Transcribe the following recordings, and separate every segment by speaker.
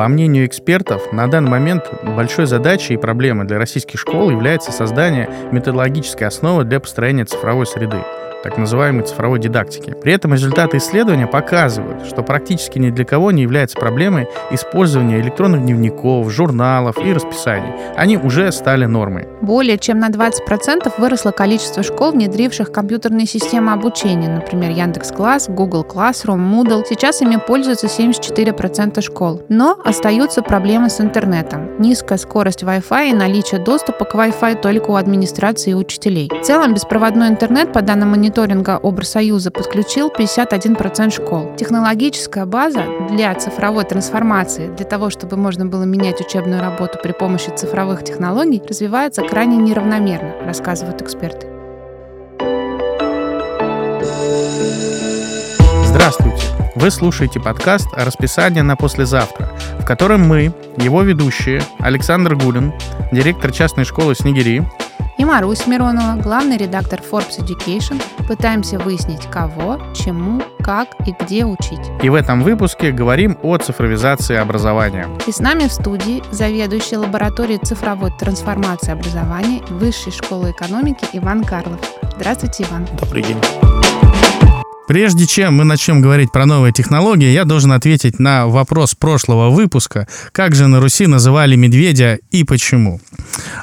Speaker 1: По мнению экспертов, на данный момент большой задачей и проблемой для российских школ является создание методологической основы для построения цифровой среды так называемой цифровой дидактики. При этом результаты исследования показывают, что практически ни для кого не является проблемой использование электронных дневников, журналов и расписаний. Они уже стали нормой.
Speaker 2: Более чем на 20% выросло количество школ, внедривших компьютерные системы обучения, например, Яндекс.Класс, Google Classroom, Moodle. Сейчас ими пользуются 74% школ. Но остаются проблемы с интернетом. Низкая скорость Wi-Fi и наличие доступа к Wi-Fi только у администрации и учителей. В целом, беспроводной интернет, по данным мониторинга Обрсоюза подключил 51% школ. Технологическая база для цифровой трансформации, для того, чтобы можно было менять учебную работу при помощи цифровых технологий, развивается крайне неравномерно, рассказывают эксперты.
Speaker 1: Здравствуйте! Вы слушаете подкаст «Расписание на послезавтра», в котором мы, его ведущие, Александр Гулин, директор частной школы «Снегири»,
Speaker 2: и Марусь Миронова, главный редактор Forbes Education, пытаемся выяснить, кого, чему, как и где учить.
Speaker 1: И в этом выпуске говорим о цифровизации образования.
Speaker 2: И с нами в студии заведующий лабораторией цифровой трансформации образования Высшей школы экономики Иван Карлов. Здравствуйте, Иван.
Speaker 3: Добрый день.
Speaker 1: Прежде чем мы начнем говорить про новые технологии, я должен ответить на вопрос прошлого выпуска, как же на Руси называли медведя и почему.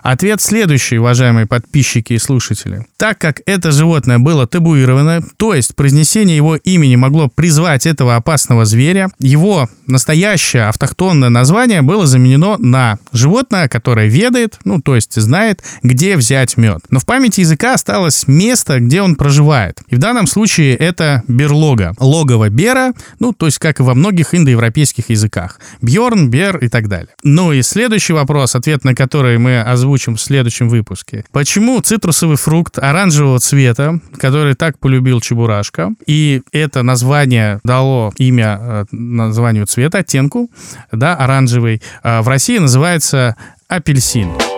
Speaker 1: Ответ следующий, уважаемые подписчики и слушатели. Так как это животное было табуировано, то есть произнесение его имени могло призвать этого опасного зверя, его настоящее автохтонное название было заменено на животное, которое ведает, ну то есть знает, где взять мед. Но в памяти языка осталось место, где он проживает. И в данном случае это берлога. Логово бера, ну, то есть как и во многих индоевропейских языках. Бьорн, бер и так далее. Ну и следующий вопрос, ответ на который мы озвучим в следующем выпуске. Почему цитрусовый фрукт оранжевого цвета, который так полюбил Чебурашка, и это название дало имя э, названию цвета, оттенку, да, оранжевый, э, в России называется апельсин.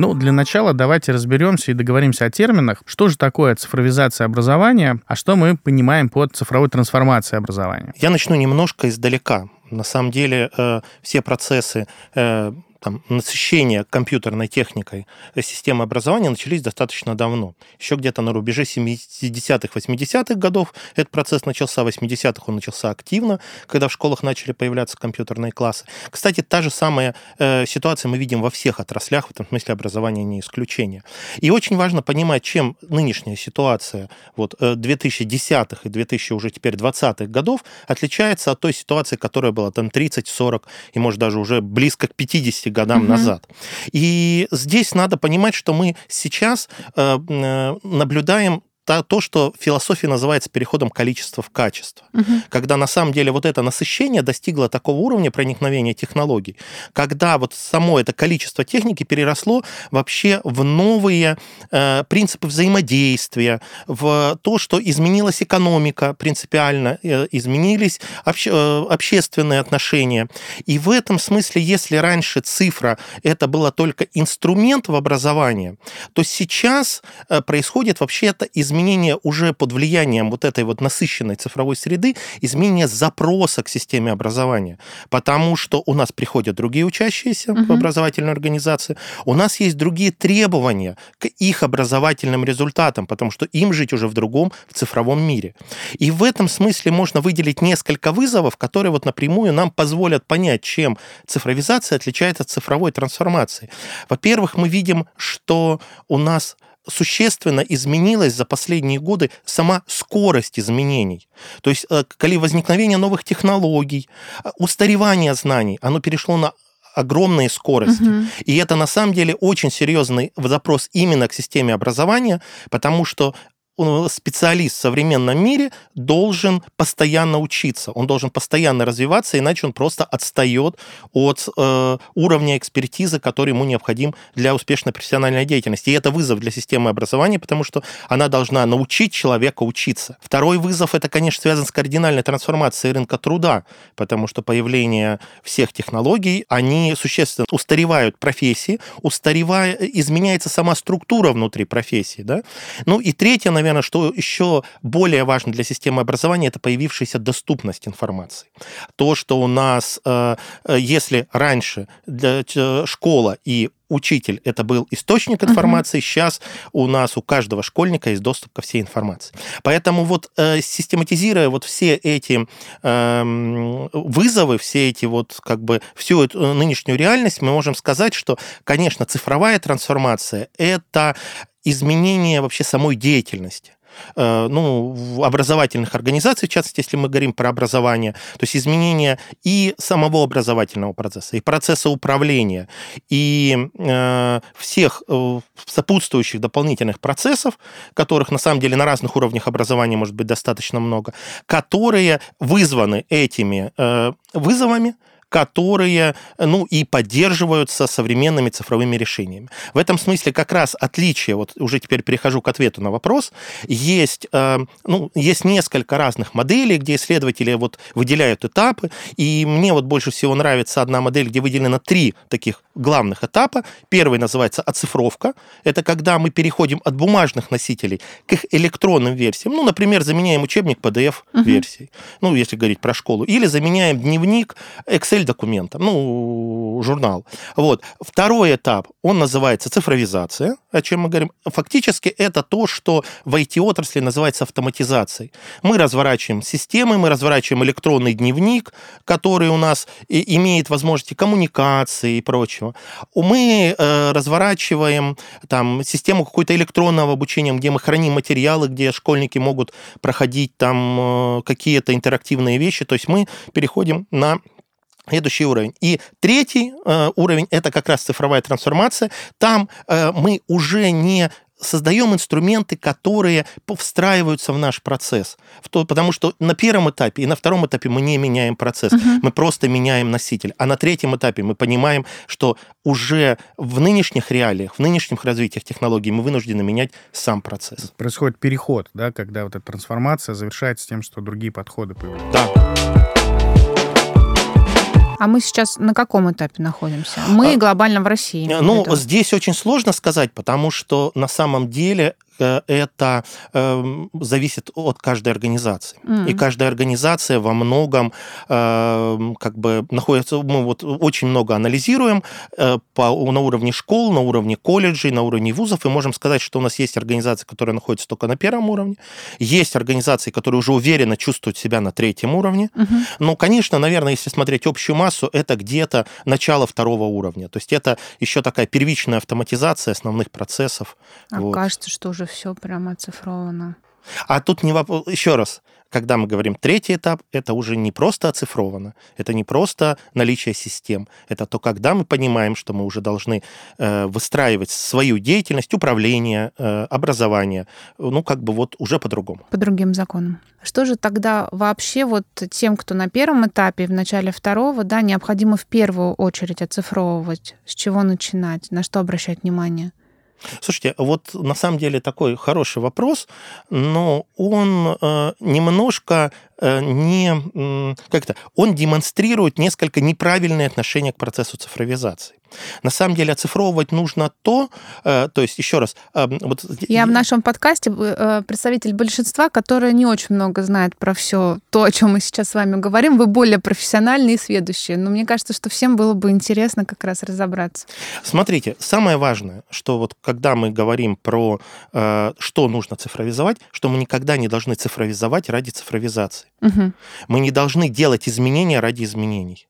Speaker 1: Ну, для начала давайте разберемся и договоримся о терминах. Что же такое цифровизация образования, а что мы понимаем под цифровой трансформацией образования?
Speaker 3: Я начну немножко издалека. На самом деле э, все процессы э, там, насыщения компьютерной техникой системы образования начались достаточно давно. Еще где-то на рубеже 70-х, 80-х годов этот процесс начался, в 80-х он начался активно, когда в школах начали появляться компьютерные классы. Кстати, та же самая э, ситуация мы видим во всех отраслях, в этом смысле образование не исключение. И очень важно понимать, чем нынешняя ситуация вот, 2010-х э, и 2000 уже теперь 20-х годов отличается от той ситуации, которая была там 30, 40 и, может, даже уже близко к 50 годам угу. назад. И здесь надо понимать, что мы сейчас э, э наблюдаем то, что философия называется переходом количества в качество. Угу. Когда на самом деле вот это насыщение достигло такого уровня проникновения технологий, когда вот само это количество техники переросло вообще в новые э, принципы взаимодействия, в то, что изменилась экономика принципиально, э, изменились обще, э, общественные отношения. И в этом смысле, если раньше цифра это было только инструмент в образовании, то сейчас э, происходит вообще это изменение изменение уже под влиянием вот этой вот насыщенной цифровой среды, изменение запроса к системе образования. Потому что у нас приходят другие учащиеся угу. в образовательную организацию, у нас есть другие требования к их образовательным результатам, потому что им жить уже в другом, в цифровом мире. И в этом смысле можно выделить несколько вызовов, которые вот напрямую нам позволят понять, чем цифровизация отличается от цифровой трансформации. Во-первых, мы видим, что у нас существенно изменилась за последние годы сама скорость изменений. То есть, э, коли возникновение новых технологий, э, устаревание знаний, оно перешло на огромные скорости. Угу. И это на самом деле очень серьезный запрос именно к системе образования, потому что специалист в современном мире должен постоянно учиться, он должен постоянно развиваться, иначе он просто отстает от э, уровня экспертизы, который ему необходим для успешной профессиональной деятельности. И это вызов для системы образования, потому что она должна научить человека учиться. Второй вызов это, конечно, связан с кардинальной трансформацией рынка труда, потому что появление всех технологий, они существенно устаревают профессии, устаревая, изменяется сама структура внутри профессии. Да? Ну и третье, наверное, наверное, что еще более важно для системы образования, это появившаяся доступность информации. То, что у нас, э, э, если раньше школа и учитель это был источник информации, uh-huh. сейчас у нас у каждого школьника есть доступ ко всей информации. Поэтому вот э, систематизируя вот все эти э, вызовы, все эти вот как бы всю эту э, нынешнюю реальность, мы можем сказать, что, конечно, цифровая трансформация это изменение вообще самой деятельности. Э, ну, образовательных организаций, в частности, если мы говорим про образование, то есть изменение и самого образовательного процесса, и процесса управления, и э, всех э, сопутствующих дополнительных процессов, которых на самом деле на разных уровнях образования может быть достаточно много, которые вызваны этими э, вызовами, которые, ну, и поддерживаются современными цифровыми решениями. В этом смысле как раз отличие, вот уже теперь перехожу к ответу на вопрос, есть, э, ну, есть несколько разных моделей, где исследователи вот выделяют этапы, и мне вот больше всего нравится одна модель, где выделено три таких главных этапа. Первый называется оцифровка. Это когда мы переходим от бумажных носителей к их электронным версиям. Ну, например, заменяем учебник PDF-версией, угу. ну, если говорить про школу. Или заменяем дневник Excel Excel-документом, ну, журнал. Вот. Второй этап, он называется цифровизация, о чем мы говорим. Фактически это то, что в IT-отрасли называется автоматизацией. Мы разворачиваем системы, мы разворачиваем электронный дневник, который у нас имеет возможности коммуникации и прочего. Мы э, разворачиваем там систему какой-то электронного обучения, где мы храним материалы, где школьники могут проходить там э, какие-то интерактивные вещи. То есть мы переходим на Следующий уровень. И третий э, уровень – это как раз цифровая трансформация. Там мы уже не создаем инструменты, которые встраиваются в наш процесс. В то, потому что на первом этапе и на втором этапе мы не меняем процесс, угу. мы просто меняем носитель. А на третьем этапе мы понимаем, что уже в нынешних реалиях, в нынешних развитиях технологий мы вынуждены менять сам процесс.
Speaker 1: Происходит переход, да, когда вот эта трансформация завершается тем, что другие подходы появляются.
Speaker 3: Да.
Speaker 2: А мы сейчас на каком этапе находимся? Мы а, глобально в России.
Speaker 3: Ну, здесь очень сложно сказать, потому что на самом деле Э, это э, зависит от каждой организации. Mm. И каждая организация во многом э, как бы находится, мы вот очень много анализируем э, по, на уровне школ, на уровне колледжей, на уровне вузов, и можем сказать, что у нас есть организации, которые находятся только на первом уровне, есть организации, которые уже уверенно чувствуют себя на третьем уровне. Mm-hmm. Но, конечно, наверное, если смотреть общую массу, это где-то начало второго уровня. То есть это еще такая первичная автоматизация основных процессов.
Speaker 2: А вот. кажется, что уже все прямо оцифровано.
Speaker 3: А тут не вопрос. Еще раз, когда мы говорим третий этап, это уже не просто оцифровано, это не просто наличие систем, это то, когда мы понимаем, что мы уже должны э, выстраивать свою деятельность, управление, э, образование, ну, как бы вот уже по-другому.
Speaker 2: По другим законам. Что же тогда вообще вот тем, кто на первом этапе, в начале второго, да, необходимо в первую очередь оцифровывать? С чего начинать? На что обращать внимание?
Speaker 3: Слушайте, вот на самом деле такой хороший вопрос, но он э, немножко Э, не... Как-то он демонстрирует несколько неправильное отношение к процессу цифровизации. На самом деле оцифровывать нужно то, э, то есть еще раз...
Speaker 2: Э, вот... Я в нашем подкасте представитель большинства, который не очень много знает про все то, о чем мы сейчас с вами говорим. Вы более профессиональные и сведущие, но мне кажется, что всем было бы интересно как раз разобраться.
Speaker 3: Смотрите, самое важное, что вот когда мы говорим про что нужно цифровизовать, что мы никогда не должны цифровизовать ради цифровизации. Угу. Мы не должны делать изменения ради изменений.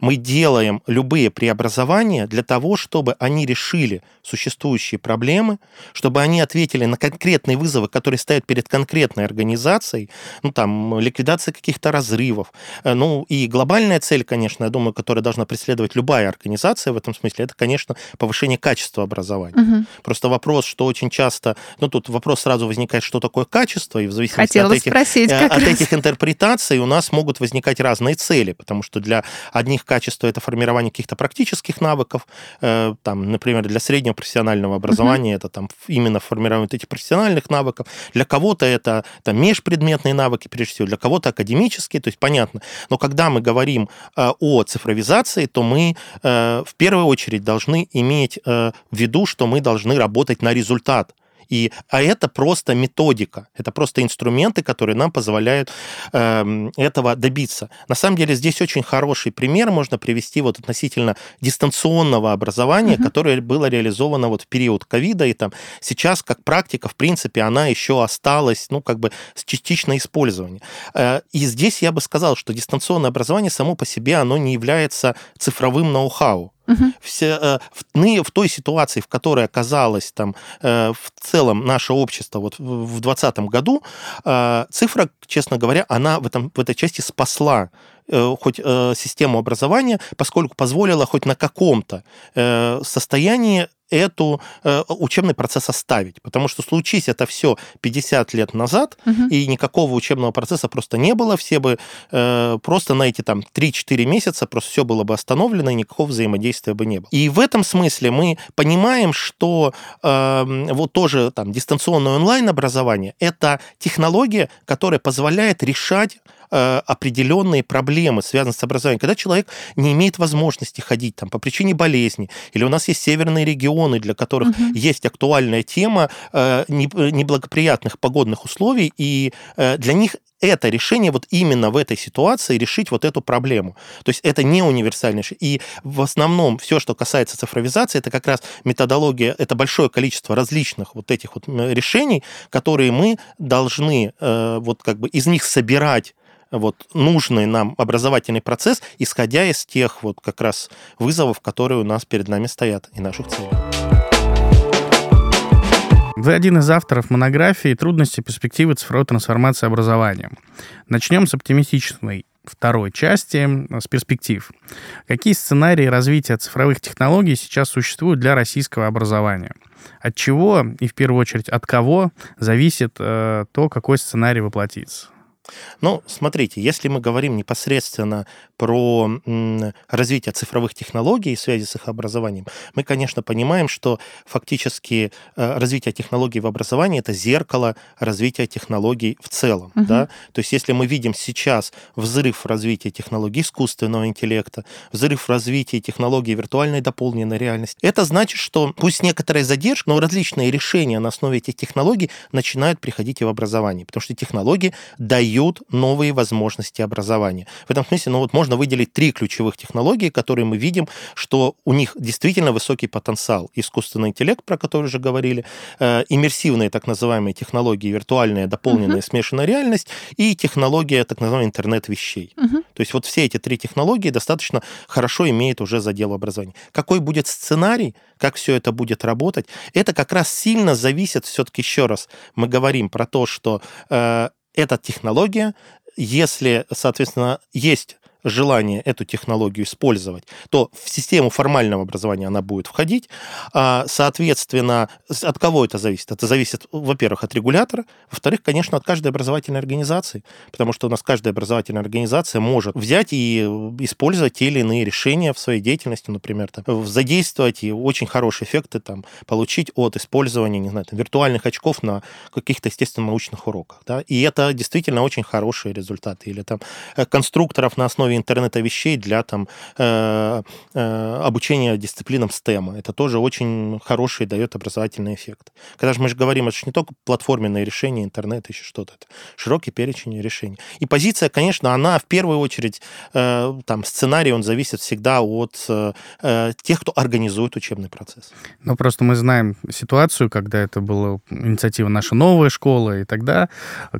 Speaker 3: Мы делаем любые преобразования для того, чтобы они решили существующие проблемы, чтобы они ответили на конкретные вызовы, которые стоят перед конкретной организацией, ну, там, ликвидация каких-то разрывов. Э, ну, и глобальная цель, конечно, я думаю, которая должна преследовать любая организация в этом смысле, это, конечно, повышение качества образования. Угу. Просто вопрос, что очень часто, ну, тут вопрос сразу возникает, что такое качество, и в зависимости от этих,
Speaker 2: спросить,
Speaker 3: э, от этих интерпретаций у нас могут возникать разные цели, потому что для одних качества это формирование каких-то практических навыков, э, там, например, для среднего профессионального образования uh-huh. это там именно формирование этих профессиональных навыков, для кого-то это там межпредметные навыки, прежде всего, для кого-то академические, то есть понятно. Но когда мы говорим э, о цифровизации, то мы э, в первую очередь должны иметь в виду, что мы должны работать на результат И, а это просто методика, это просто инструменты, которые нам позволяют э, этого добиться. На самом деле здесь очень хороший пример можно привести вот относительно дистанционного образования, mm-hmm. которое было реализовано вот в период ковида, и там сейчас как практика, в принципе, она еще осталась, ну, как бы с частичное использование. Э, и здесь я бы сказал, что дистанционное образование само по себе, оно не является цифровым ноу-хау. Все, э, в, в той ситуации, в которой оказалось там э, в целом наше общество вот в 2020 году, э, цифра, честно говоря, она в, этом, в этой части спасла хоть систему образования, поскольку позволила хоть на каком-то состоянии эту э, учебный процесс оставить. Потому что случись это все 50 лет назад, угу. и никакого учебного процесса просто не было, все бы э, просто на эти там 3-4 месяца просто все было бы остановлено, и никакого взаимодействия бы не было. И в этом смысле мы понимаем, что э, вот тоже там дистанционное онлайн-образование – это технология, которая позволяет решать определенные проблемы, связанные с образованием. Когда человек не имеет возможности ходить там по причине болезни, или у нас есть северные регионы, для которых угу. есть актуальная тема э, неблагоприятных погодных условий, и э, для них это решение вот именно в этой ситуации решить вот эту проблему. То есть это не универсальное решение. И в основном все, что касается цифровизации, это как раз методология, это большое количество различных вот этих вот решений, которые мы должны вот как бы из них собирать вот нужный нам образовательный процесс, исходя из тех вот как раз вызовов, которые у нас перед нами стоят, и наших целей.
Speaker 1: Вы один из авторов монографии «Трудности перспективы цифровой трансформации образования». Начнем с оптимистичной второй части, с перспектив. Какие сценарии развития цифровых технологий сейчас существуют для российского образования? От чего и, в первую очередь, от кого зависит э, то, какой сценарий воплотится?
Speaker 3: Ну, смотрите, если мы говорим непосредственно про развитие цифровых технологий и связи с их образованием, мы, конечно, понимаем, что фактически э, развитие технологий в образовании это зеркало развития технологий в целом. Угу. Да? То есть, если мы видим сейчас взрыв развития технологий искусственного интеллекта, взрыв развития технологий виртуальной дополненной реальности, это значит, что пусть некоторая задержка, но различные решения на основе этих технологий начинают приходить и в образование, потому что технологии дают дают новые возможности образования. В этом смысле, ну вот можно выделить три ключевых технологии, которые мы видим, что у них действительно высокий потенциал. Искусственный интеллект, про который уже говорили, э, иммерсивные так называемые технологии, виртуальная, дополненная, uh-huh. смешанная реальность и технология так называемый интернет вещей. Uh-huh. То есть вот все эти три технологии достаточно хорошо имеют уже задел образования. Какой будет сценарий, как все это будет работать, это как раз сильно зависит, все-таки еще раз, мы говорим про то, что э, эта технология, если, соответственно, есть желание эту технологию использовать, то в систему формального образования она будет входить. А, соответственно, от кого это зависит? Это зависит, во-первых, от регулятора, во-вторых, конечно, от каждой образовательной организации, потому что у нас каждая образовательная организация может взять и использовать те или иные решения в своей деятельности, например, там, задействовать и очень хорошие эффекты там, получить от использования, не знаю, там, виртуальных очков на каких-то, естественно, научных уроках. Да? И это действительно очень хорошие результаты. Или там э, конструкторов на основе интернета вещей для там, э, э, обучения дисциплинам STEM. Это тоже очень хороший дает образовательный эффект. Когда же мы же говорим, это же не только платформенные решения, интернет, еще что-то. Это широкий перечень решений. И позиция, конечно, она в первую очередь, э, там, сценарий, он зависит всегда от э, тех, кто организует учебный процесс.
Speaker 1: Ну, просто мы знаем ситуацию, когда это была инициатива «Наша новая школа», и тогда,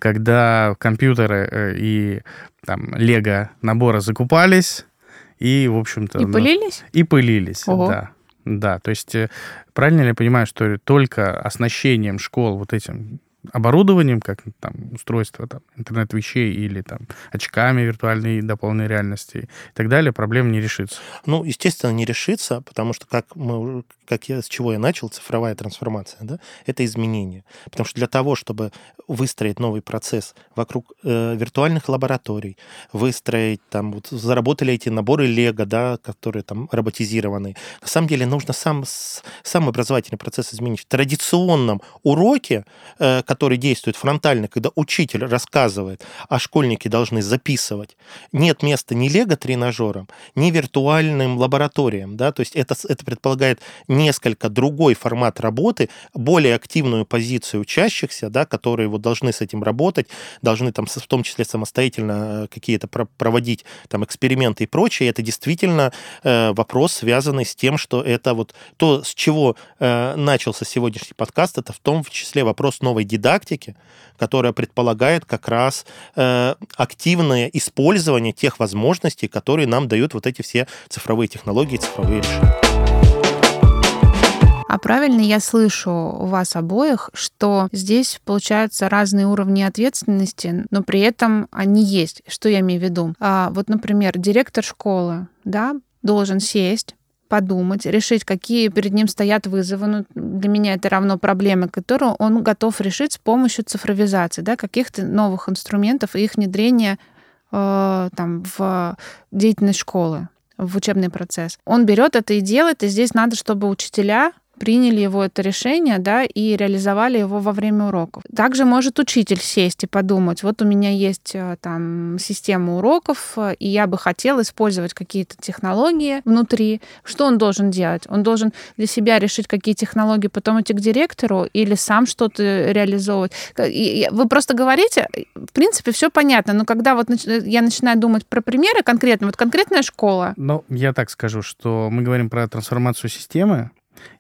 Speaker 1: когда компьютеры э, и там лего набора закупались и, в общем-то...
Speaker 2: И пылились?
Speaker 1: И пылились, Ого. да. Да, то есть э, правильно ли я понимаю, что только оснащением школ вот этим оборудованием, как там устройство там, интернет вещей или там очками виртуальной дополненной реальности и так далее, проблема не решится.
Speaker 3: Ну, естественно, не решится, потому что как мы, как я с чего я начал, цифровая трансформация, да, это изменение. Потому что для того, чтобы выстроить новый процесс вокруг э, виртуальных лабораторий, выстроить там вот заработали эти наборы Лего, да, которые там роботизированы. На самом деле нужно сам сам образовательный процесс изменить. В традиционном уроке, э, который действует фронтально, когда учитель рассказывает, а школьники должны записывать, нет места ни лего-тренажерам, ни виртуальным лабораториям. Да? То есть это, это предполагает несколько другой формат работы, более активную позицию учащихся, да, которые вот должны с этим работать, должны там в том числе самостоятельно э, какие-то проводить там эксперименты и прочее. Это действительно э, вопрос, связанный с тем, что это вот то, с чего э, начался сегодняшний подкаст, это в том числе вопрос новой дидактики, которая предполагает как раз э, активное использование тех возможностей, которые нам дают вот эти все цифровые технологии, цифровые решения.
Speaker 2: А правильно я слышу у вас обоих, что здесь получаются разные уровни ответственности, но при этом они есть. Что я имею в виду? А, вот, например, директор школы, да, должен сесть, подумать, решить, какие перед ним стоят вызовы. Ну, для меня это равно проблемы, которые он готов решить с помощью цифровизации, да, каких-то новых инструментов и их внедрения э, там, в деятельность школы в учебный процесс. Он берет это и делает, и здесь надо, чтобы учителя приняли его это решение, да, и реализовали его во время уроков. Также может учитель сесть и подумать, вот у меня есть э, там система уроков, э, и я бы хотел использовать какие-то технологии внутри. Что он должен делать? Он должен для себя решить, какие технологии, потом идти к директору или сам что-то реализовывать. И вы просто говорите, в принципе, все понятно, но когда вот я начинаю думать про примеры конкретно, вот конкретная школа.
Speaker 1: Ну, я так скажу, что мы говорим про трансформацию системы,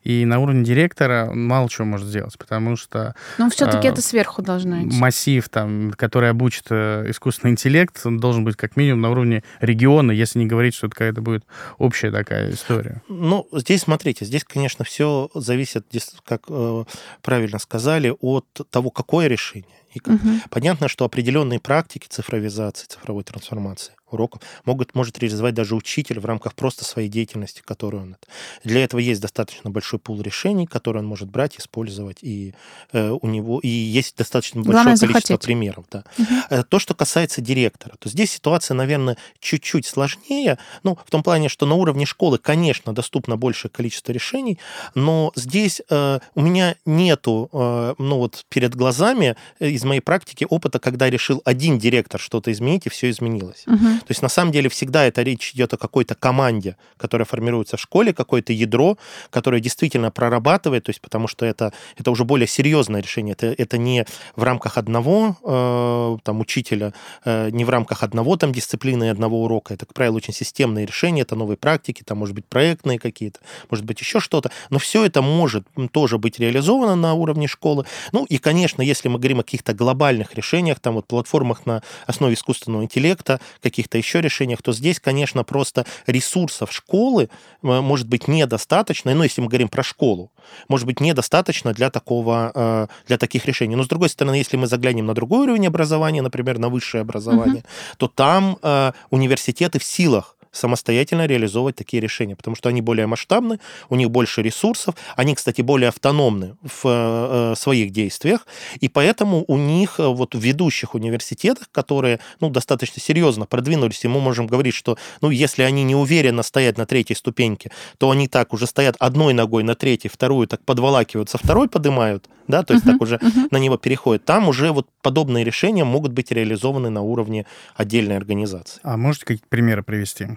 Speaker 1: и на уровне директора мало чего может сделать, потому что...
Speaker 2: Но все-таки э, это сверху должно
Speaker 1: идти. Массив, там, который обучит э, искусственный интеллект, он должен быть как минимум на уровне региона, если не говорить, что это какая-то будет общая такая история.
Speaker 3: Ну, здесь, смотрите, здесь, конечно, все зависит, как э, правильно сказали, от того, какое решение. И угу. Понятно, что определенные практики цифровизации, цифровой трансформации уроков могут, может реализовать даже учитель в рамках просто своей деятельности, которую он... Для этого есть достаточно большой пул решений, которые он может брать, использовать, и э, у него и есть достаточно большое Главное количество захотеть. примеров. Да. Угу. То, что касается директора, то здесь ситуация, наверное, чуть-чуть сложнее, ну, в том плане, что на уровне школы, конечно, доступно большее количество решений, но здесь э, у меня нету, э, ну, вот перед глазами э, из моей практики опыта, когда решил один директор что-то изменить, и все изменилось. Угу. То есть на самом деле всегда это речь идет о какой-то команде, которая формируется в школе, какое-то ядро, которое действительно прорабатывает, то есть потому что это, это уже более серьезное решение. Это, это не в рамках одного э, там, учителя, э, не в рамках одного там, дисциплины и одного урока. Это, как правило, очень системные решения, это новые практики, там, может быть, проектные какие-то, может быть, еще что-то. Но все это может тоже быть реализовано на уровне школы. Ну и, конечно, если мы говорим о каких-то глобальных решениях, там вот платформах на основе искусственного интеллекта, каких каких-то еще решениях, то здесь, конечно, просто ресурсов школы э, может быть недостаточно, ну, если мы говорим про школу, может быть недостаточно для такого, э, для таких решений. Но, с другой стороны, если мы заглянем на другой уровень образования, например, на высшее образование, угу. то там э, университеты в силах самостоятельно реализовывать такие решения, потому что они более масштабны, у них больше ресурсов, они, кстати, более автономны в э, своих действиях, и поэтому у них э, вот в ведущих университетах, которые ну, достаточно серьезно продвинулись, и мы можем говорить, что ну, если они не уверенно стоят на третьей ступеньке, то они так уже стоят одной ногой на третьей, вторую так подволакиваются, второй поднимают, да, то есть uh-huh, так уже uh-huh. на него переходят. Там уже вот подобные решения могут быть реализованы на уровне отдельной организации.
Speaker 1: А можете какие-то примеры привести?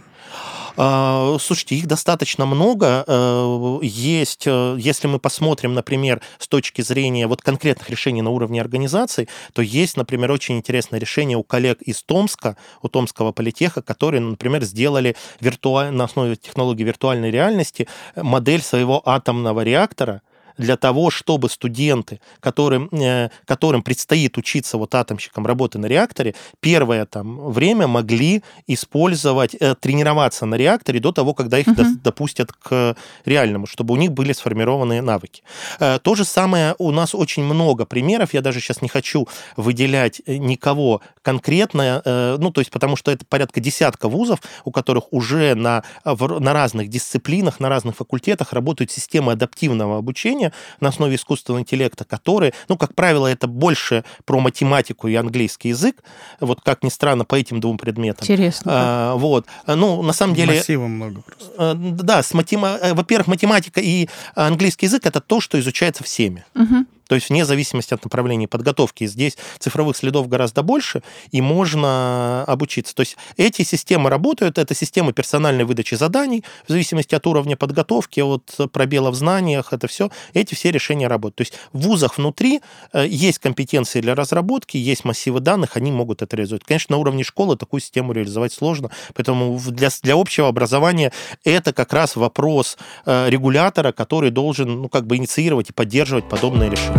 Speaker 3: А, слушайте, их достаточно много. Э, есть, э, если мы посмотрим, например, с точки зрения вот конкретных решений на уровне организации, то есть, например, очень интересное решение у коллег из Томска, у Томского политеха, которые, например, сделали виртуаль... на основе технологии виртуальной реальности модель своего атомного реактора, для того, чтобы студенты, которым, э, которым предстоит учиться вот атомщикам работы на реакторе, первое там время могли использовать, э, тренироваться на реакторе до того, когда их угу. допустят к реальному, чтобы у них были сформированы навыки. Э, то же самое у нас очень много примеров, я даже сейчас не хочу выделять никого конкретно, ну, то есть потому что это порядка десятка вузов, у которых уже на, на разных дисциплинах, на разных факультетах работают системы адаптивного обучения, на основе искусственного интеллекта, которые, ну, как правило, это больше про математику и английский язык, вот как ни странно, по этим двум предметам.
Speaker 2: Интересно.
Speaker 3: А, вот. Ну, на самом деле...
Speaker 1: Массива много просто. Э,
Speaker 3: да, с матема... Э, во-первых, математика и английский язык – это то, что изучается всеми. Угу. То есть вне зависимости от направления подготовки. Здесь цифровых следов гораздо больше, и можно обучиться. То есть эти системы работают, это системы персональной выдачи заданий, в зависимости от уровня подготовки, от пробела в знаниях, это все, эти все решения работают. То есть в вузах внутри э, есть компетенции для разработки, есть массивы данных, они могут это реализовать. Конечно, на уровне школы такую систему реализовать сложно, поэтому для, для общего образования это как раз вопрос э, регулятора, который должен ну, как бы инициировать и поддерживать подобные решения.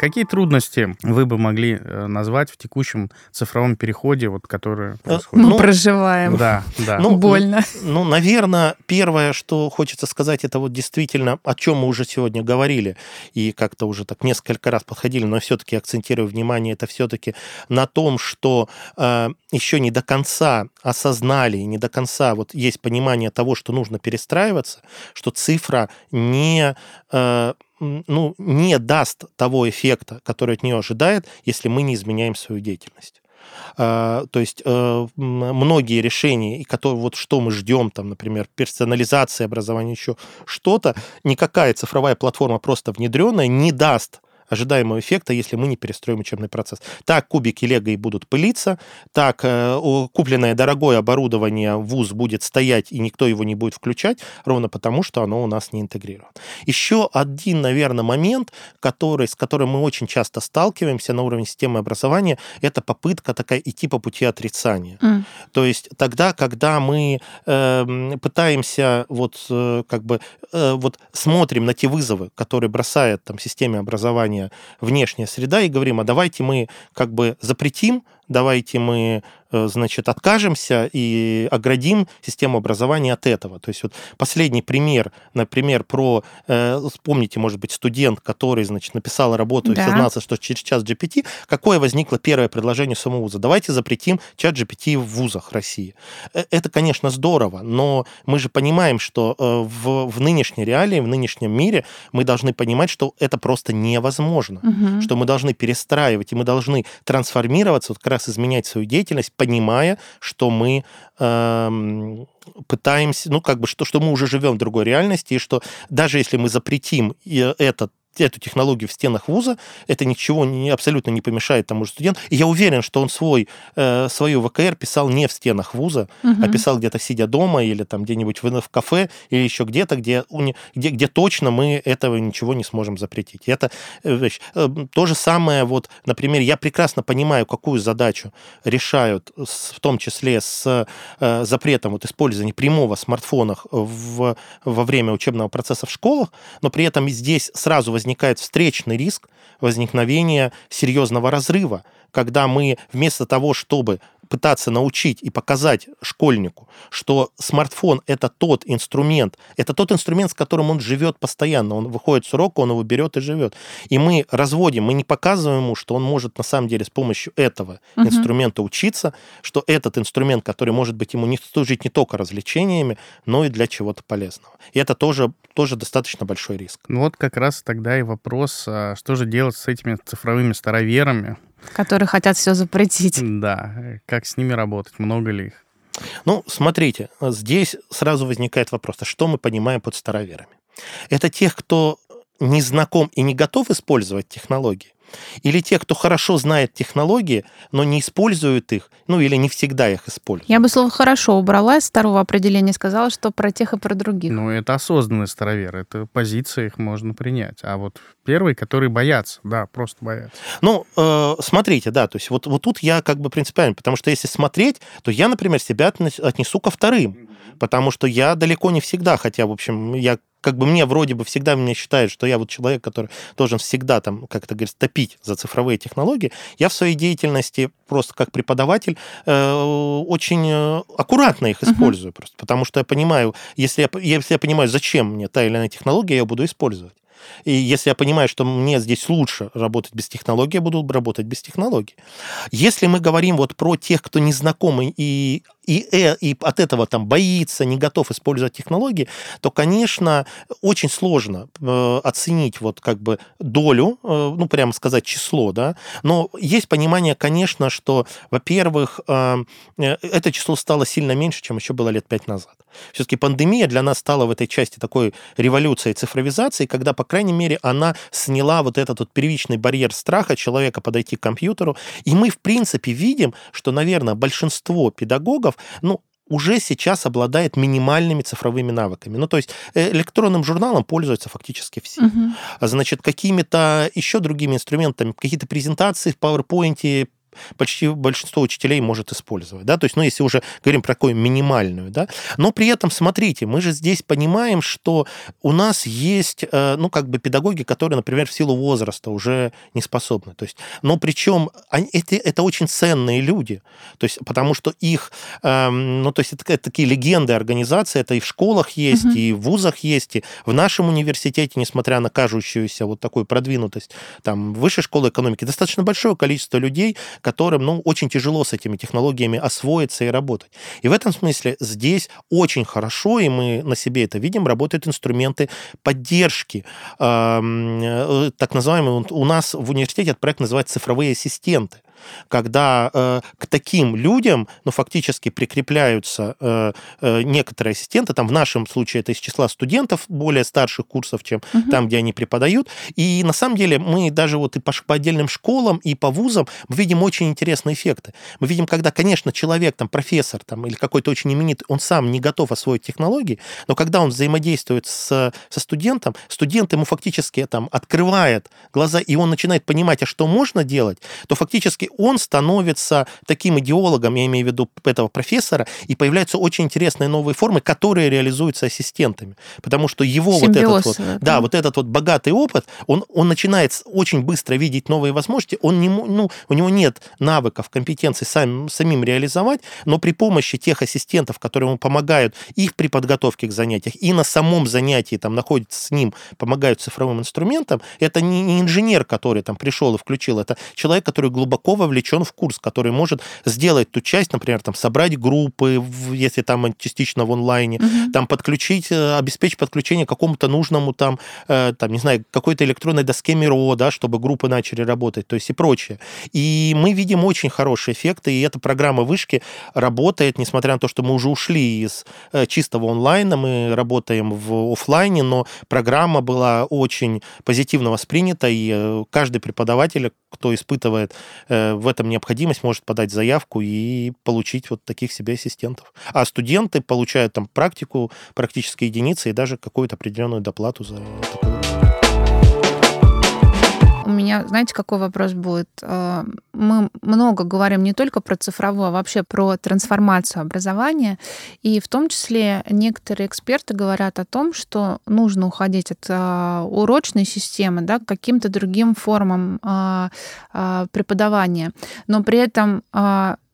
Speaker 1: Какие трудности вы бы могли э, назвать в текущем цифровом переходе, вот, который э,
Speaker 2: происходит? Мы ну, проживаем.
Speaker 1: Да, да.
Speaker 2: Ну, Больно.
Speaker 3: Ну, наверное, первое, что хочется сказать, это вот действительно, о чем мы уже сегодня говорили, и как-то уже так несколько раз подходили, но все-таки акцентирую внимание, это все-таки на том, что э, еще не до конца осознали, не до конца вот есть понимание того, что нужно перестраиваться, что цифра не... Э, ну, не даст того эффекта, который от нее ожидает, если мы не изменяем свою деятельность. А, то есть э, многие решения, и которые вот что мы ждем, там, например, персонализация образования, еще что-то, никакая цифровая платформа просто внедренная не даст ожидаемого эффекта, если мы не перестроим учебный процесс. Так кубики лего и будут пылиться, так э, купленное дорогое оборудование ВУЗ будет стоять, и никто его не будет включать, ровно потому, что оно у нас не интегрировано. Еще один, наверное, момент, который, с которым мы очень часто сталкиваемся на уровне системы образования, это попытка такая идти по пути отрицания. Mm. То есть тогда, когда мы э, пытаемся вот э, как бы э, вот смотрим на те вызовы, которые бросает там системе образования внешняя, среда и говорим, а давайте мы как бы запретим давайте мы, э, значит, откажемся и оградим систему образования от этого. То есть вот последний пример, например, про, э, вспомните, может быть, студент, который, значит, написал работу да. и сознался, что через час GPT, какое возникло первое предложение самого вуза? Давайте запретим чат GPT в вузах России. Э, это, конечно, здорово, но мы же понимаем, что в, в нынешней реалии, в нынешнем мире мы должны понимать, что это просто невозможно, угу. что мы должны перестраивать, и мы должны трансформироваться вот как раз раз изменять свою деятельность, понимая, что мы э, пытаемся, ну, как бы, что, что мы уже живем в другой реальности, и что даже если мы запретим этот эту технологию в стенах вуза, это ничего не, абсолютно не помешает тому же студенту. И я уверен, что он свой, э, свою ВКР писал не в стенах вуза, угу. а писал где-то сидя дома или там где-нибудь в, в кафе или еще где-то, где, где, где точно мы этого ничего не сможем запретить. Это э, вещь. Э, то же самое, вот, например, я прекрасно понимаю, какую задачу решают, в том числе с э, запретом вот, использования прямого смартфона в, во время учебного процесса в школах, но при этом здесь сразу возникает встречный риск возникновения серьезного разрыва, когда мы вместо того, чтобы пытаться научить и показать школьнику, что смартфон это тот инструмент, это тот инструмент, с которым он живет постоянно. Он выходит с урока, он его берет и живет. И мы разводим, мы не показываем ему, что он может на самом деле с помощью этого угу. инструмента учиться, что этот инструмент, который может быть ему не служить не только развлечениями, но и для чего-то полезного. И это тоже, тоже достаточно большой риск.
Speaker 1: Ну вот как раз тогда и вопрос, а что же делать с этими цифровыми староверами,
Speaker 2: Которые хотят все запретить.
Speaker 1: Да, как с ними работать, много ли их?
Speaker 3: Ну, смотрите, здесь сразу возникает вопрос, а что мы понимаем под староверами? Это тех, кто не знаком и не готов использовать технологии? Или те, кто хорошо знает технологии, но не используют их, ну или не всегда их используют.
Speaker 2: Я бы слово «хорошо» убрала из второго определения, сказала, что про тех и про других.
Speaker 1: Ну, это осознанный старовер, это позиция, их можно принять. А вот первые, которые боятся, да, просто боятся.
Speaker 3: Ну, э, смотрите, да, то есть вот, вот тут я как бы принципиально, потому что если смотреть, то я, например, себя отнесу ко вторым, потому что я далеко не всегда, хотя, в общем, я как бы мне вроде бы всегда меня считают, что я вот человек, который должен всегда там, как это говорится, топить за цифровые технологии, я в своей деятельности просто как преподаватель э, очень э, аккуратно их использую uh-huh. просто, потому что я понимаю, если я, если я понимаю, зачем мне та или иная технология, я ее буду использовать. И если я понимаю, что мне здесь лучше работать без технологий, я буду работать без технологий. Если мы говорим вот про тех, кто не знакомы и и, э, и от этого там боится, не готов использовать технологии, то, конечно, очень сложно э, оценить вот как бы долю, э, ну, прямо сказать число, да, но есть понимание, конечно, что, во-первых, это число стало сильно меньше, чем еще было лет пять назад. Все-таки пандемия для нас стала в этой части такой революцией цифровизации, когда, по крайней мере, она сняла вот этот вот первичный барьер страха человека подойти к компьютеру. И мы, в принципе, видим, что, наверное, большинство педагогов, ну, уже сейчас обладает минимальными цифровыми навыками. Ну, то есть э, электронным журналом пользуются фактически все. Угу. Значит, какими-то еще другими инструментами, какие-то презентации в PowerPoint, почти большинство учителей может использовать, да, то есть, ну, если уже говорим про такую минимальную, да, но при этом, смотрите, мы же здесь понимаем, что у нас есть, э, ну, как бы педагоги, которые, например, в силу возраста уже не способны, то есть, но причем они, это, это очень ценные люди, то есть, потому что их, эм, ну, то есть, это, это такие легенды организации, это и в школах есть, угу. и в вузах есть, и в нашем университете, несмотря на кажущуюся вот такую продвинутость, там, высшей школы экономики, достаточно большое количество людей, которым ну, очень тяжело с этими технологиями освоиться и работать. И в этом смысле здесь очень хорошо, и мы на себе это видим, работают инструменты поддержки. Э, так называемые, у нас в университете этот проект называется «Цифровые ассистенты» когда э, к таким людям, ну, фактически прикрепляются э, э, некоторые ассистенты, там в нашем случае это из числа студентов более старших курсов, чем угу. там, где они преподают, и на самом деле мы даже вот и по, по отдельным школам, и по вузам мы видим очень интересные эффекты. Мы видим, когда, конечно, человек, там, профессор, там, или какой-то очень именитый, он сам не готов освоить технологии, но когда он взаимодействует с, со студентом, студент ему фактически там открывает глаза, и он начинает понимать, а что можно делать, то фактически он становится таким идеологом, я имею в виду этого профессора, и появляются очень интересные новые формы, которые реализуются ассистентами. Потому что его Симбиоз, вот этот вот, да, вот этот вот богатый опыт, он, он начинает очень быстро видеть новые возможности, он не, ну, у него нет навыков, компетенций сам, самим реализовать, но при помощи тех ассистентов, которые ему помогают и при подготовке к занятиям, и на самом занятии там находятся с ним, помогают цифровым инструментам, это не, не инженер, который там пришел и включил, это человек, который глубоко вовлечен в курс, который может сделать ту часть, например, там, собрать группы, если там частично в онлайне, угу. там подключить, э, обеспечить подключение к какому-то нужному там, э, там, не знаю, какой-то электронной доске Миро, да, чтобы группы начали работать, то есть и прочее. И мы видим очень хорошие эффекты, и эта программа вышки работает, несмотря на то, что мы уже ушли из э, чистого онлайна, мы работаем в офлайне, но программа была очень позитивно воспринята, и каждый преподаватель, кто испытывает в этом необходимость, может подать заявку и получить вот таких себе ассистентов. А студенты получают там практику, практические единицы и даже какую-то определенную доплату за такую
Speaker 2: меня, знаете, какой вопрос будет? Э, мы много говорим не только про цифровое, а вообще про трансформацию образования. И в том числе некоторые эксперты говорят о том, что нужно уходить от э, урочной системы да, к каким-то другим формам э, преподавания. Но при этом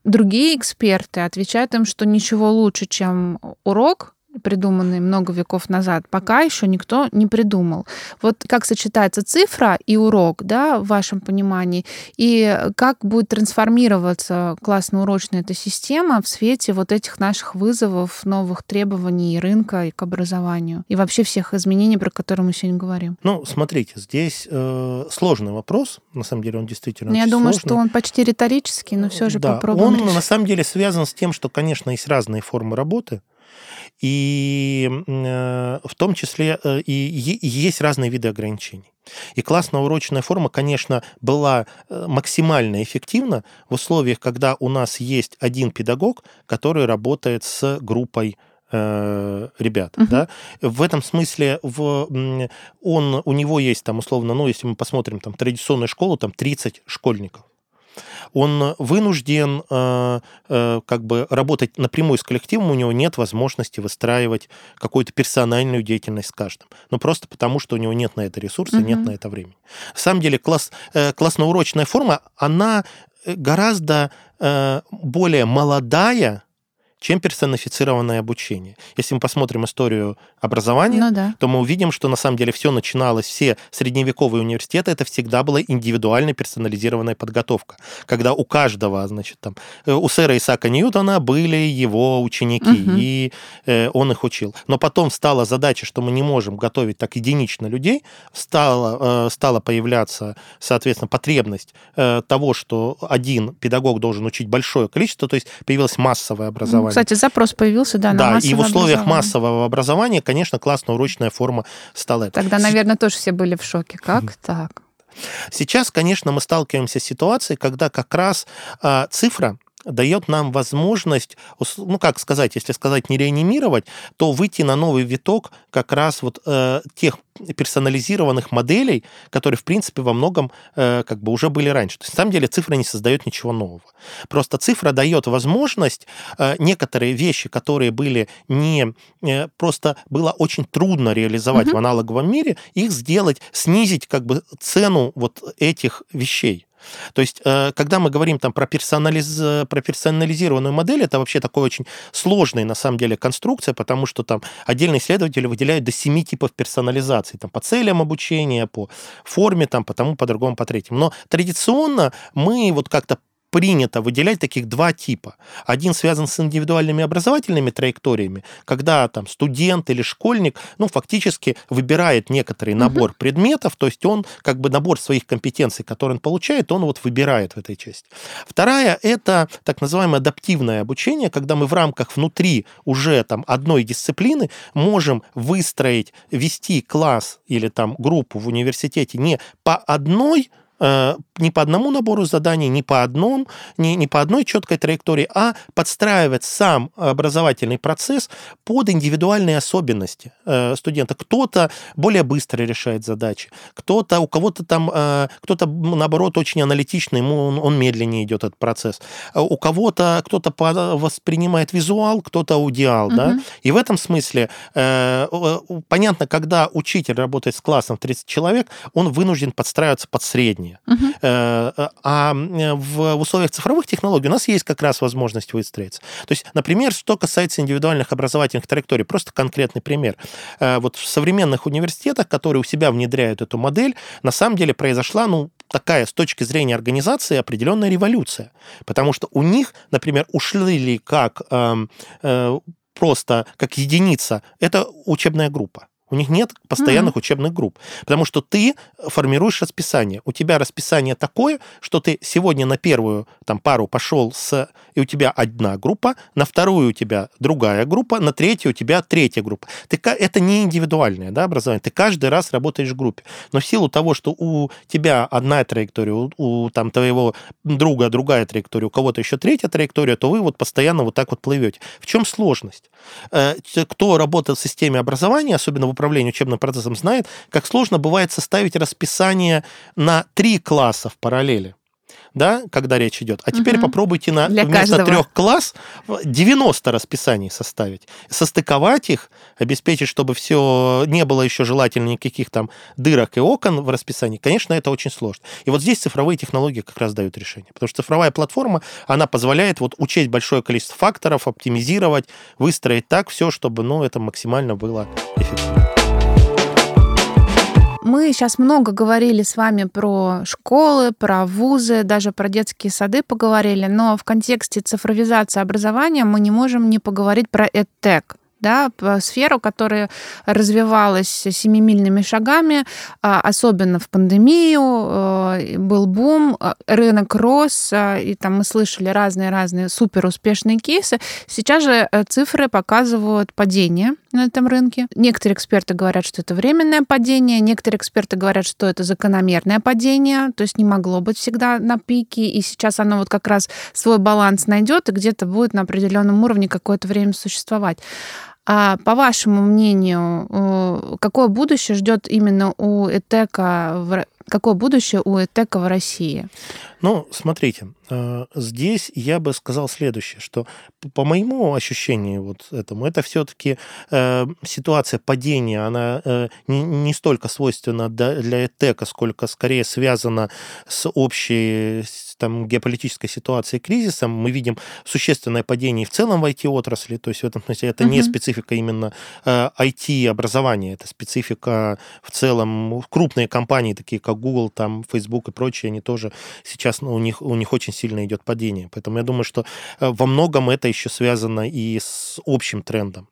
Speaker 2: другие эксперты отвечают им, что ничего лучше, чем урок, придуманный много веков назад, пока еще никто не придумал. Вот как сочетается цифра и урок, да, в вашем понимании, и как будет трансформироваться классно-урочная эта система в свете вот этих наших вызовов, новых требований рынка и к образованию, и вообще всех изменений, про которые мы сегодня говорим?
Speaker 3: Ну, смотрите, здесь э, сложный вопрос, на самом деле он действительно
Speaker 2: ну, Я думаю, сложный. что он почти риторический, но все же да, попробуем
Speaker 3: он
Speaker 2: решить.
Speaker 3: на самом деле связан с тем, что, конечно, есть разные формы работы, и э, в том числе э, и есть разные виды ограничений. И классно-урочная форма, конечно, была э, максимально эффективна в условиях, когда у нас есть один педагог, который работает с группой ребят. Uh-huh. Да? В этом смысле в, он, у него есть там условно, ну, если мы посмотрим там традиционную школу, там 30 школьников он вынужден э, э, как бы работать напрямую с коллективом, у него нет возможности выстраивать какую-то персональную деятельность с каждым. Ну, просто потому, что у него нет на это ресурса, угу. нет на это времени. На самом деле, класс, э, классно-урочная форма, она гораздо более молодая, чем персонифицированное обучение. Если мы посмотрим историю образования,
Speaker 2: Ну да.
Speaker 3: то мы увидим, что на самом деле все начиналось, все средневековые университеты, это всегда была индивидуальная персонализированная подготовка, когда у каждого, значит, там, э, у сэра Исаака Ньютона были его ученики,
Speaker 2: Мгм.
Speaker 3: и э, он их учил. Но потом стала задача, что мы не можем готовить так единично людей, стала, э, стала появляться, соответственно, потребность э, того, что один педагог должен учить большое количество, то есть появилось массовое образование.
Speaker 2: Кстати, запрос появился, да, на
Speaker 3: Да, и в условиях массового образования, конечно, классно-урочная форма стала.
Speaker 2: Тогда, наверное, тоже все были в шоке. Как так?
Speaker 3: Сейчас, конечно, мы сталкиваемся с ситуацией, когда как раз а, цифра дает нам возможность, ну, как сказать, если сказать не реанимировать, то выйти на новый виток как раз вот э, тех персонализированных моделей, которые, в принципе, во многом э, как бы уже были раньше. То есть, на самом деле, цифра не создает ничего нового. Просто цифра дает возможность э, некоторые вещи, которые были не... э, просто было очень трудно реализовать
Speaker 2: Мгм.
Speaker 3: в аналоговом мире, их сделать, снизить как бы цену вот этих вещей. То есть, э, когда мы говорим там про, персонализ... про персонализированную модель, это вообще такой очень сложная, на самом деле, конструкция, потому что там отдельные исследователи выделяют до семи типов персонализации, там, по целям обучения, по форме, там, по тому, по другому, по третьему. Но традиционно мы вот как-то принято выделять таких два типа. Один связан с индивидуальными образовательными траекториями, когда там студент или школьник, ну, фактически выбирает некоторый набор предметов, то есть он как бы набор своих компетенций, которые он получает, он вот выбирает в этой части. Вторая – это так называемое адаптивное обучение, когда мы в рамках внутри уже там одной дисциплины можем выстроить, вести класс или там группу в университете не по одной не по одному набору заданий, не по одному, не, не по одной четкой траектории, а подстраивать сам образовательный процесс под индивидуальные особенности э, студента. Кто-то более быстро решает задачи, кто-то, у кого-то там, э, кто-то, наоборот, очень аналитичный, ему он, он медленнее идет этот процесс. У кого-то кто-то воспринимает визуал, кто-то аудиал, да.
Speaker 2: Мгм.
Speaker 3: И в этом смысле э, э, понятно, когда учитель работает с классом в 30 человек, он вынужден подстраиваться под среднее.
Speaker 2: Мгм.
Speaker 3: Э, э, А в условиях цифровых технологий у нас есть как раз возможность выстроиться. То есть, например, что касается индивидуальных образовательных траекторий, просто конкретный пример. Э, Вот в современных университетах, которые у себя внедряют эту модель, на самом деле произошла, ну, такая с точки зрения организации определенная революция. Потому что у них, например, ушли ли как эм, э, просто как единица, это учебная группа. У них нет постоянных учебных групп, потому что ты формируешь расписание. У тебя расписание такое, что ты сегодня на первую там, пару пошел с... И у тебя одна группа, на вторую у тебя другая группа, на третью у тебя третья группа. Ты, это не индивидуальное да, образование. Ты каждый раз работаешь в группе. Но в силу того, что у тебя одна траектория, у, у, там, твоего друга другая траектория, у кого-то еще третья траектория, то вы вот постоянно вот так вот плывете. В чем сложность? Э, Кто работает в системе образования, особенно в управлении учебным процессом, знает, как сложно бывает составить расписание на три класса в параллели. Да, когда речь идет. А теперь
Speaker 2: Мгм.
Speaker 3: попробуйте на
Speaker 2: Для
Speaker 3: вместо
Speaker 2: каждого.
Speaker 3: трех класс 90 расписаний составить, состыковать их, обеспечить, чтобы все не было еще желательно никаких там дырок и окон в расписании. Конечно, это очень сложно. И вот здесь цифровые технологии как раз дают решение. Потому что цифровая платформа, она позволяет вот учесть большое количество факторов, оптимизировать, выстроить так все, чтобы ну, это максимально было эффективно.
Speaker 2: Мы сейчас много говорили с вами про школы, про вузы, даже про детские сады поговорили, но в контексте цифровизации образования мы не можем не поговорить про EdTech да, сферу, которая развивалась семимильными шагами, а, особенно в пандемию, э, был бум, э, рынок рос, э, и там мы слышали разные-разные суперуспешные кейсы. Сейчас же цифры показывают падение на этом рынке. Некоторые эксперты говорят, что это временное падение, некоторые эксперты говорят, что это закономерное падение, то есть не могло быть всегда на пике, и сейчас оно вот как раз свой баланс найдет и где-то будет на определенном уровне какое-то время существовать. А по вашему мнению, э, какое будущее ждет именно у Р- Какое будущее у ЭТЭКа в России?
Speaker 3: Ну, смотрите, э, здесь я бы сказал следующее, что по моему ощущению вот этому, это все-таки э, ситуация падения, она э, не, столько свойственна для ЭТЭКа, сколько скорее связана с общей там, геополитической ситуацией кризисом. Мы видим существенное падение в целом в IT-отрасли, то есть в этом смысле это uh-huh. не специфика именно IT-образования, это специфика в целом крупные компании, такие как Google, там, Facebook и прочие, они тоже сейчас ну, у, них, у них очень сильно идет падение. Поэтому я думаю, что э, во многом это еще связано и с общим трендом.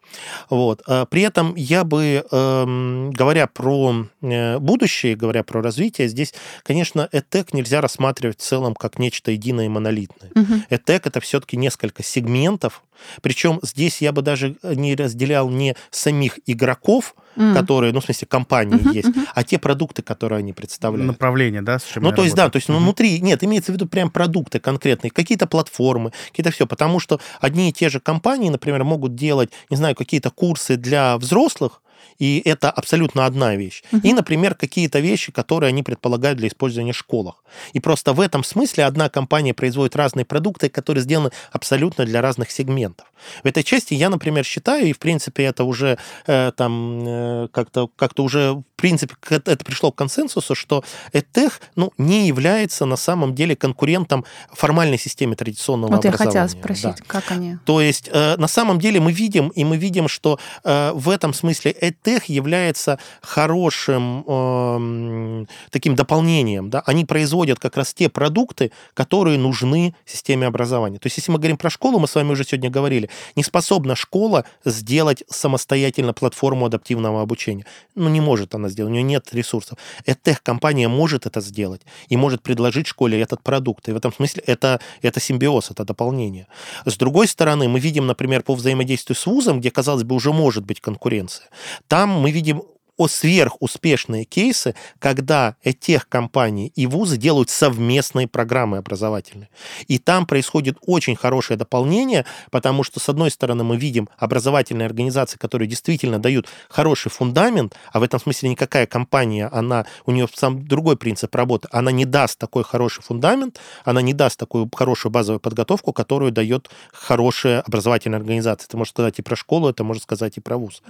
Speaker 3: Вот. А при этом я бы, эм, говоря про э, будущее, говоря про развитие, здесь, конечно, EdTech нельзя рассматривать в целом как нечто единое и монолитное. Угу. EdTech это все-таки несколько сегментов, причем здесь я бы даже не разделял не самих игроков, mm. которые, ну, в смысле, компании uh-huh, есть, uh-huh. а те продукты, которые они представляют.
Speaker 1: Направление, да?
Speaker 3: С чем ну, то есть, да, то есть uh-huh. внутри, нет, имеется в виду прям продукты конкретные, какие-то платформы, какие-то все, потому что одни и те же компании, например, могут делать, не знаю, какие-то курсы для взрослых, и это абсолютно одна вещь. Угу. И, например, какие-то вещи, которые они предполагают для использования в школах. И просто в этом смысле одна компания производит разные продукты, которые сделаны абсолютно для разных сегментов. В этой части я, например, считаю, и в принципе это уже э, там э, как-то как уже в принципе это пришло к консенсусу, что EdTech ну, не является на самом деле конкурентом формальной системе традиционного
Speaker 2: вот
Speaker 3: образования.
Speaker 2: Вот я хотела спросить, да. как они?
Speaker 3: То есть э, на самом деле мы видим, и мы видим, что э, в этом смысле EdTech является хорошим э, таким дополнением. Да? Они производят как раз те продукты, которые нужны системе образования. То есть если мы говорим про школу, мы с вами уже сегодня говорили, не способна школа сделать самостоятельно платформу адаптивного обучения. Ну, не может она сделать, у нее нет ресурсов. Этех-компания может это сделать и может предложить школе этот продукт. И в этом смысле это, это симбиоз, это дополнение. С другой стороны, мы видим, например, по взаимодействию с вузом, где, казалось бы, уже может быть конкуренция. Там мы видим о сверхуспешные кейсы, когда тех компании и вузы делают совместные программы образовательные. И там происходит очень хорошее дополнение, потому что, с одной стороны, мы видим образовательные организации, которые действительно дают хороший фундамент, а в этом смысле никакая компания, она, у нее сам другой принцип работы, она не даст такой хороший фундамент, она не даст такую хорошую базовую подготовку, которую дает хорошая образовательная организация. Это можно сказать и про школу, это можно сказать и про вуз.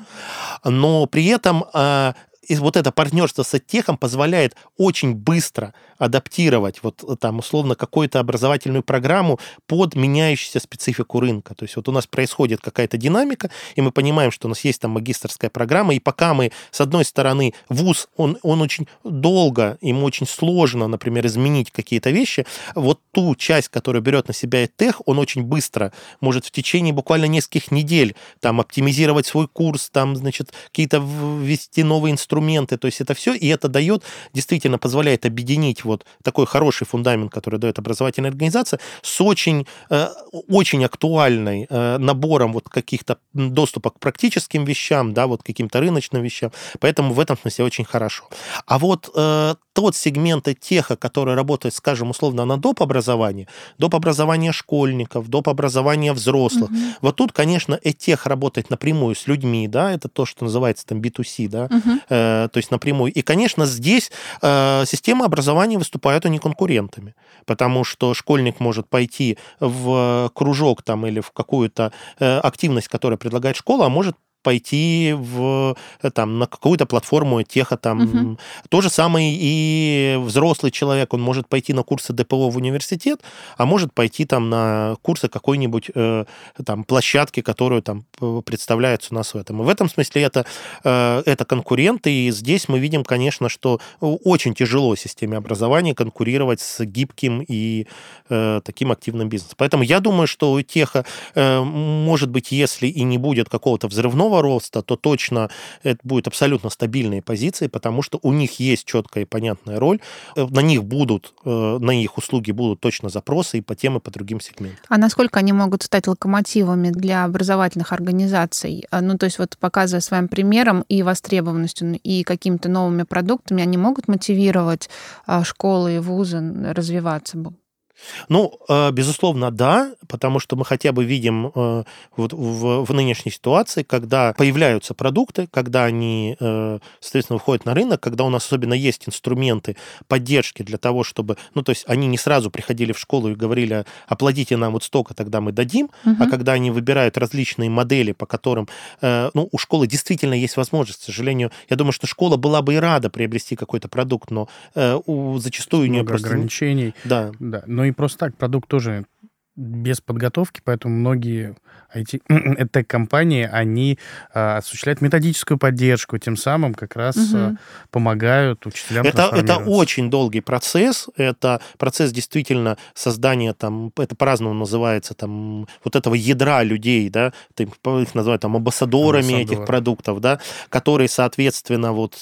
Speaker 3: Но при этом а, uh, и вот это партнерство с техом позволяет очень быстро адаптировать вот э, там условно какую-то образовательную программу под меняющуюся специфику рынка. То есть вот у нас происходит какая-то динамика, и мы понимаем, что у нас есть там магистрская программа, и пока мы, с одной стороны, вуз, он, он очень долго, ему очень сложно, например, изменить какие-то вещи, вот ту часть, которую берет на себя тех, он очень быстро может в течение буквально нескольких недель там оптимизировать свой курс, там, значит, какие-то ввести новые инструменты, инструменты, то есть это все, и это дает, действительно позволяет объединить вот такой хороший фундамент, который дает образовательная организация, с очень, э, очень актуальной э, набором вот каких-то доступа к практическим вещам, да, вот каким-то рыночным вещам, поэтому в этом смысле очень хорошо. А вот э, тот сегмент теха, который работает, скажем, условно на доп. образовании, доп. образования школьников, доп. образования взрослых, угу. вот тут, конечно, этех работает напрямую с людьми, да, это то, что называется там B2C, да, угу. Э, то есть напрямую. И, конечно, здесь э, система образования выступает они конкурентами, потому что школьник может пойти в кружок там или в какую-то э, активность, которую предлагает школа, а может пойти в, э, там, на какую-то платформу теха. Там. Угу. То же самое и взрослый человек, он может пойти на курсы ДПО в университет, а может пойти там на курсы какой-нибудь э, там, площадки, которую там представляется у нас в этом. И в этом смысле это, э, это конкуренты, и здесь мы видим, конечно, что очень тяжело системе образования конкурировать с гибким и э, таким активным бизнесом. Поэтому я думаю, что у теха, э, может быть, если и не будет какого-то взрывного большого роста, то точно это будет абсолютно стабильные позиции, потому что у них есть четкая и понятная роль. Э, на них будут, э, на их услуги будут точно запросы и по тем, и по другим сегментам.
Speaker 2: А насколько они могут стать локомотивами для образовательных организаций? А, ну, то есть вот показывая своим примером и востребованностью, и какими-то новыми продуктами, они могут мотивировать школы и вузы развиваться?
Speaker 3: Ну, э, безусловно, да, потому что мы хотя бы видим э, вот в, в нынешней ситуации, когда появляются продукты, когда они, э, соответственно, выходят на рынок, когда у нас особенно есть инструменты поддержки для того, чтобы, ну, то есть они не сразу приходили в школу и говорили, оплатите нам вот столько, тогда мы дадим, угу. а когда они выбирают различные модели, по которым, ну, у школы действительно есть возможность, к сожалению, я думаю, что школа была бы и рада приобрести какой-то продукт, но у, зачастую у нее
Speaker 1: просто... ограничений.
Speaker 3: Да.
Speaker 1: да. Но и просто так продукт тоже без подготовки, поэтому многие IT-компании, они а, осуществляют методическую поддержку, тем самым как раз угу. помогают учителям
Speaker 3: это, это очень долгий процесс, это процесс действительно создания, там, это по-разному называется, там, вот этого ядра людей, да, их называют там амбассадорами Амбассадор. этих продуктов, да, которые, соответственно, вот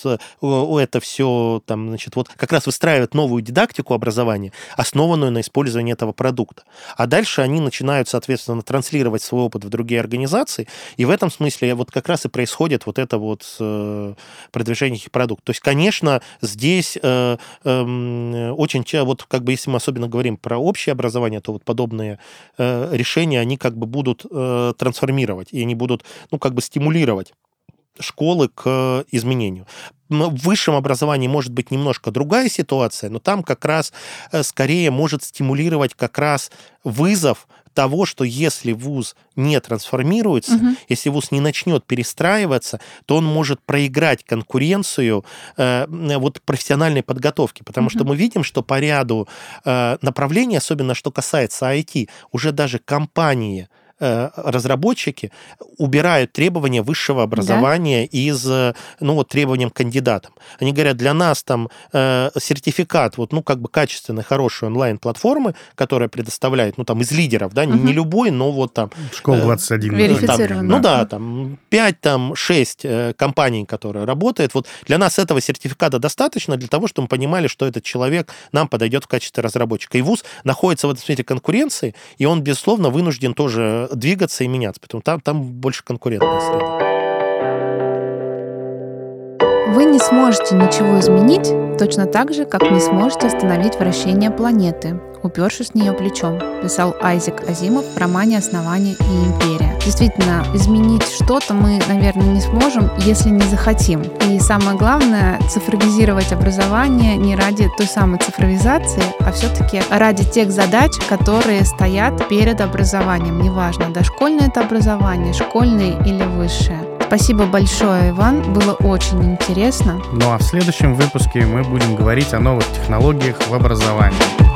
Speaker 3: это все, там, значит, вот как раз выстраивают новую дидактику образования, основанную на использовании этого продукта. А дальше они начинают, соответственно, транслировать свой опыт в другие организации, и в этом смысле вот как раз и происходит вот это вот э, продвижение их продуктов. То есть, конечно, здесь э, эм, очень, вот как бы если мы особенно говорим про общее образование, то вот подобные э, решения, они как бы будут трансформировать, и они будут, ну, как бы стимулировать школы к изменению. В высшем образовании может быть немножко другая ситуация, но там как раз скорее может стимулировать как раз вызов того, что если вуз не трансформируется, угу. если вуз не начнет перестраиваться, то он может проиграть конкуренцию э, вот профессиональной подготовки, потому угу. что мы видим, что по ряду э, направлений, особенно что касается IT, уже даже компании Э, разработчики убирают требования высшего образования да? из, э, ну, вот, требованиям кандидатам. Они говорят, для нас там э, сертификат, вот, ну, как бы качественной, хорошей онлайн-платформы, которая предоставляет, ну, там, из лидеров, да, угу. не любой, но вот там...
Speaker 1: Школа 21.
Speaker 2: Э, там,
Speaker 3: ну, да, там 5, там, 6 компаний, которые работают. Вот для нас этого сертификата достаточно для того, чтобы мы понимали, что этот человек нам подойдет в качестве разработчика. И ВУЗ находится в этом смысле конкуренции, и он, безусловно, вынужден тоже двигаться и меняться, потому там, там больше конкурентная среда.
Speaker 2: Вы не сможете ничего изменить точно так же, как не сможете остановить вращение планеты, упершись в нее плечом, писал Айзек Азимов в романе «Основание и империя». Действительно, изменить что-то мы, наверное, не сможем, если не захотим. И самое главное, цифровизировать образование не ради той самой цифровизации, а все-таки ради тех задач, которые стоят перед образованием. Неважно, дошкольное это образование, школьное или высшее. Спасибо большое, Иван. Было очень интересно.
Speaker 1: Ну а в следующем выпуске мы будем говорить о новых технологиях в образовании.